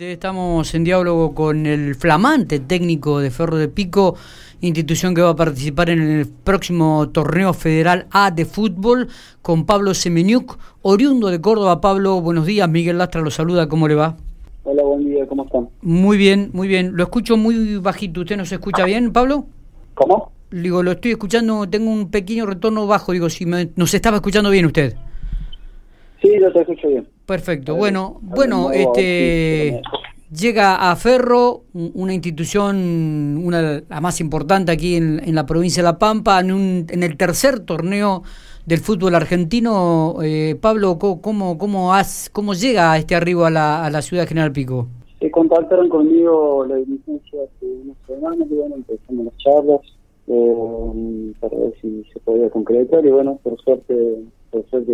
Estamos en diálogo con el flamante técnico de Ferro de Pico, institución que va a participar en el próximo torneo federal A de fútbol, con Pablo Semeniuk, oriundo de Córdoba. Pablo, buenos días, Miguel Lastra lo saluda, ¿cómo le va? Hola, buen día, ¿cómo están? Muy bien, muy bien. Lo escucho muy bajito, ¿usted nos escucha bien, Pablo? ¿Cómo? Digo, lo estoy escuchando, tengo un pequeño retorno bajo, digo, si me, nos estaba escuchando bien usted. Sí, lo te escucho bien. Perfecto. Bueno, bueno, este llega a Ferro, una institución, una la más importante aquí en, en la provincia de La Pampa, en, un, en el tercer torneo del fútbol argentino. Eh, Pablo, ¿cómo, cómo, has, ¿cómo llega este arribo a la, a la ciudad de General Pico? Se contactaron conmigo la dirigencia hace una semana, y bueno, empezamos las charlas eh, para ver si se podía concretar y bueno, por suerte por suerte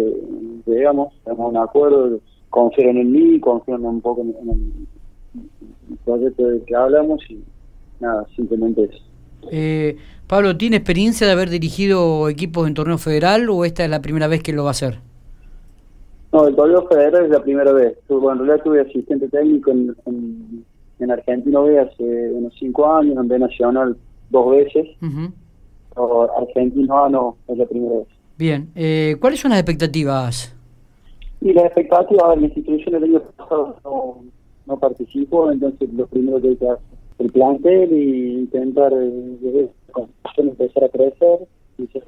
llegamos, tenemos un acuerdo, confían en mí, confían un poco en, el proyecto del que hablamos y nada, simplemente eso. Eh, Pablo, ¿tiene experiencia de haber dirigido equipos en torneo federal o esta es la primera vez que lo va a hacer? No, el torneo federal es la primera vez. Bueno, en realidad tuve asistente técnico en, en, en Argentino B hace unos cinco años, en B Nacional dos veces. Argentino A no, es la primera vez. Bien, eh, ¿cuáles son las expectativas? Y las expectativas, la institución el año pasado no, no participó, entonces lo primero que hay que hacer el plantel y intentar eh, empezar a crecer y ser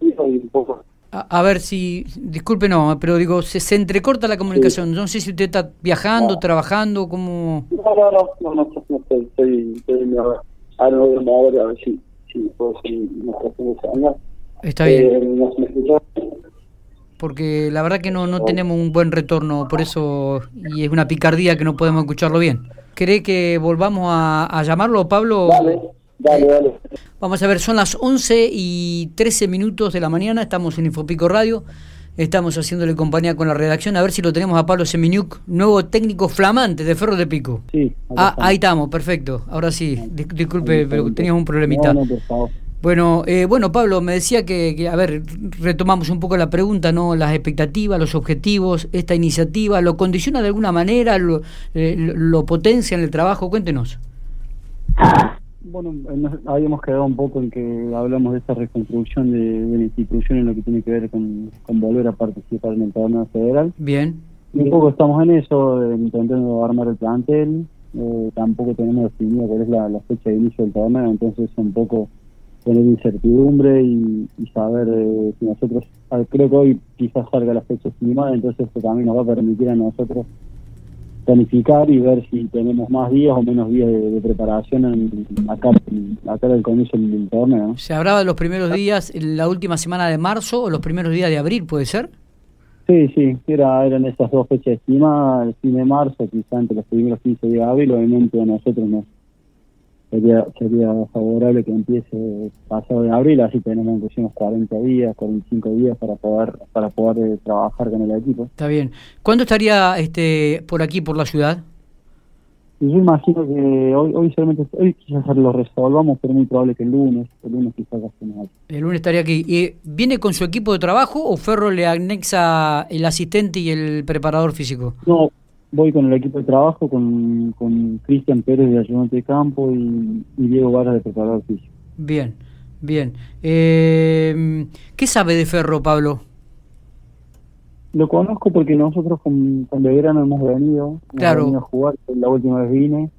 y un poco a, ver si, disculpe no, pero digo, se, se entrecorta la comunicación. No sé si usted está viajando, trabajando, como... No, no, no, no, no, no estoy, estoy, estoy, a ver, a ver si, si puedo seguir nuestra años. Está bien. Eh, Porque la verdad que no, no tenemos un buen retorno, por eso, y es una picardía que no podemos escucharlo bien. ¿Cree que volvamos a, llamarlo, Pablo? Dale, dale, dale. Vamos a ver, son las 11 y 13 minutos de la mañana, estamos en Infopico Radio, estamos haciéndole compañía con la redacción, a ver si lo tenemos a Pablo Seminiuk, nuevo técnico flamante de Ferro de Pico. Sí. Ah, ahí estamos, perfecto. Ahora sí, disculpe, pero teníamos un problemita. No, no, por favor. Bueno, eh, bueno, Pablo, me decía que, a ver, retomamos un poco la pregunta, ¿no? Las expectativas, los objetivos, esta iniciativa, ¿lo condiciona de alguna manera? ¿Lo, eh, lo potencia en el trabajo? Cuéntenos. Bueno, habíamos quedado un poco en que hablamos de esta reconstrucción de, la institución en lo que tiene que ver con, volver a participar en el torneo federal. Bien. un poco estamos en eso, intentando armar el plantel. Eh, tampoco tenemos definido cuál es la, la fecha de inicio del torneo, entonces un poco tener incertidumbre y, saber eh, si nosotros, creo que hoy quizás salga la fecha estimada, entonces esto también nos va a permitir a nosotros planificar y ver si tenemos más días o menos días de, preparación en, acá, acá del comienzo del torneo. ¿Se hablaba de los primeros días, la última semana de marzo o los primeros días de abril, puede ser? Sí, sí, era, eran esas dos fechas estimadas, el fin de marzo, quizás entre los primeros 15 días de abril, obviamente a nosotros nos sería sería favorable que empiece pasado de abril, así tenemos unos 40 días, 45 días para poder para poder eh, trabajar con el equipo. Está bien. ¿Cuándo estaría este por aquí, por la ciudad? Yo imagino que hoy, hoy solamente, hoy quizás lo resolvamos, pero muy probable que el lunes, el lunes quizás estemos El lunes estaría aquí. ¿Y ¿Viene con su equipo de trabajo o Ferro le anexa el asistente y el preparador físico? No, voy con el equipo de trabajo, con, con Cristian Pérez de ayudante de campo y, Diego Varas de preparador físico. Bien, bien. Eh, ¿Qué sabe de Ferro, Pablo? Lo conozco porque nosotros con, con Belgrano hemos venido, claro. a jugar, la última vez vine.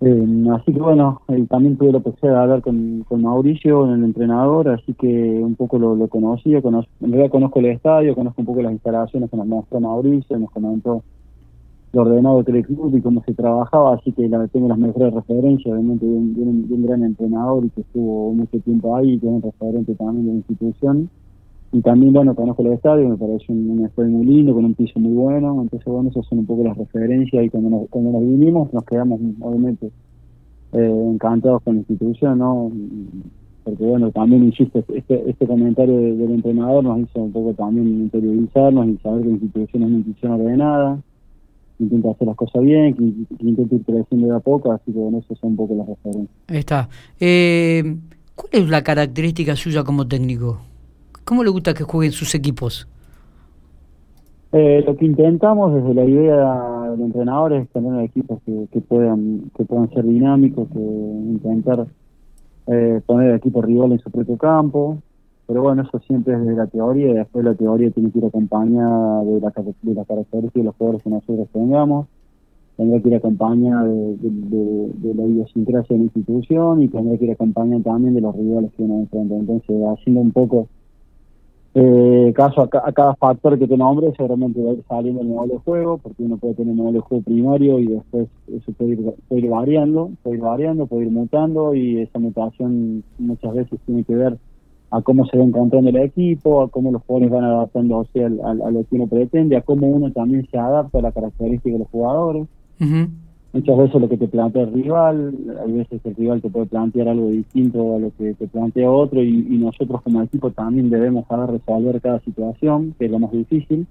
Eh, así que bueno, también tuve la oportunidad de hablar con, con Mauricio, el entrenador, así que un poco lo, lo conocía, en realidad conozco el estadio, conozco un poco las instalaciones que nos mostró Mauricio, nos comentó lo ordenado que el y cómo se trabajaba, así que tengo las mejores referencias, obviamente de un, gran entrenador y que estuvo mucho tiempo ahí, que es un referente también de la institución. Y también, bueno, conozco el estadio, me parece un, un estadio muy lindo, con un piso muy bueno, entonces, bueno, esas son un poco las referencias y cuando nos, cuando nos vinimos nos quedamos, obviamente, eh, encantados con la institución, ¿no? Porque, bueno, también, insisto, este, este comentario del entrenador nos hizo un poco también interiorizarnos y saber que la institución es una institución ordenada, intenta hacer las cosas bien, que, intenta ir creciendo de a poco, así que bueno, eso son un poco las referencias. Ahí está. Eh, ¿Cuál es la característica suya como técnico? ¿Cómo le gusta que jueguen sus equipos? Eh, lo que intentamos desde la idea del entrenador es tener equipos que, que puedan que puedan ser dinámicos, que intentar eh, poner el equipo rival en su propio campo. Pero bueno, eso siempre es de la teoría y después la teoría tiene que ir acompañada de la, de la características de los jugadores que nosotros tengamos tendrá que ir acompañada de, de, la idiosincrasia de la institución y tendrá que ir acompañada también de los rivales que uno enfrenta. Entonces, haciendo un poco eh, caso a, cada factor que te nombre, seguramente va a ir saliendo el modelo de juego, porque uno puede tener un modelo de juego primario y después eso puede ir, puede ir variando, puede ir variando, puede ir mutando y esa mutación muchas veces tiene que ver a cómo se va encontrando el equipo, a cómo los jugadores van adaptándose al, a lo que uno pretende, a cómo uno también se adapta a la característica de los jugadores. Muchas veces lo que te plantea el rival, hay veces el rival te puede plantear algo distinto a lo que te plantea otro y, nosotros como equipo también debemos saber resolver cada situación, que es lo más difícil.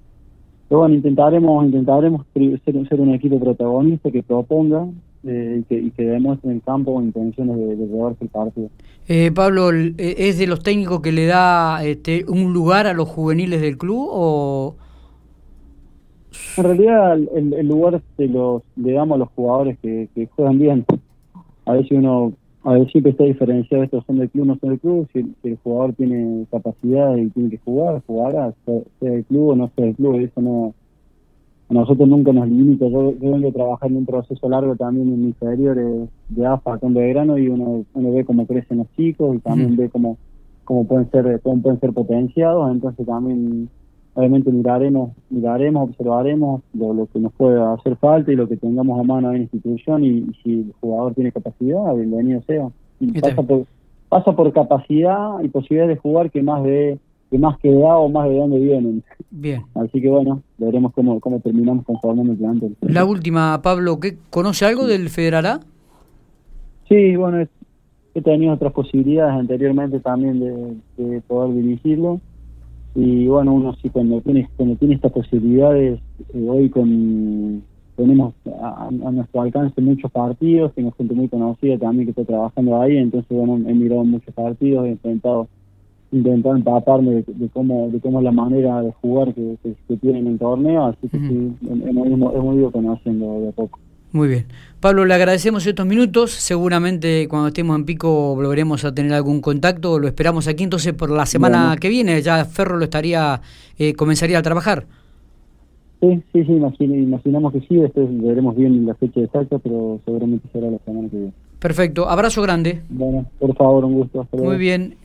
Pero bueno, intentaremos, intentaremos ser, ser un equipo protagonista que proponga eh, y, que, y que demuestre en el campo intenciones de, de llevarse el partido. Eh, Pablo, eh, ¿es de los técnicos que le da este, un lugar a los juveniles del club o...? En realidad el, lugar se los, le damos a los jugadores que, juegan bien. A si uno, a ver siempre está diferenciado, estos son del club, no son del club, si, el jugador tiene capacidad y tiene que jugar, jugará, sea, del club o no sea del club, eso no, a nosotros nunca nos limita. Yo, yo vengo trabajando un proceso largo también en inferiores de AFA con verano y uno, uno ve cómo crecen los chicos y también ve cómo, cómo pueden ser, cómo pueden ser potenciados, entonces también obviamente miraremos, miraremos, observaremos lo, que nos pueda hacer falta y lo que tengamos a mano en la institución y, si el jugador tiene capacidad, bienvenido sea. Y pasa por, pasa por capacidad y posibilidad de jugar que más de que más que da o más de dónde vienen. Bien. Así que bueno, veremos cómo, cómo terminamos conformando el plantel. La última, Pablo, ¿qué, ¿conoce algo del Federal A? Sí, bueno, he tenido otras posibilidades anteriormente también de poder dirigirlo y bueno, uno sí cuando tiene, cuando tiene estas posibilidades, eh, hoy con tenemos a, nuestro alcance muchos partidos, tengo gente muy conocida también que está trabajando ahí, entonces bueno, he mirado muchos partidos, he intentado intentar empaparme de, cómo de cómo es la manera de jugar que, que, tienen en torneo, así que sí, hemos, hemos ido conociendo de a poco. Muy bien. Pablo, le agradecemos estos minutos. Seguramente cuando estemos en pico volveremos a tener algún contacto. Lo esperamos aquí entonces por la semana que viene. Ya Ferro lo estaría, eh, comenzaría a trabajar. Sí, sí, sí, imaginamos que sí. Después veremos bien la fecha exacta, pero seguramente será la semana que viene. Perfecto. Abrazo grande. Bueno, por favor, un gusto. Muy bien.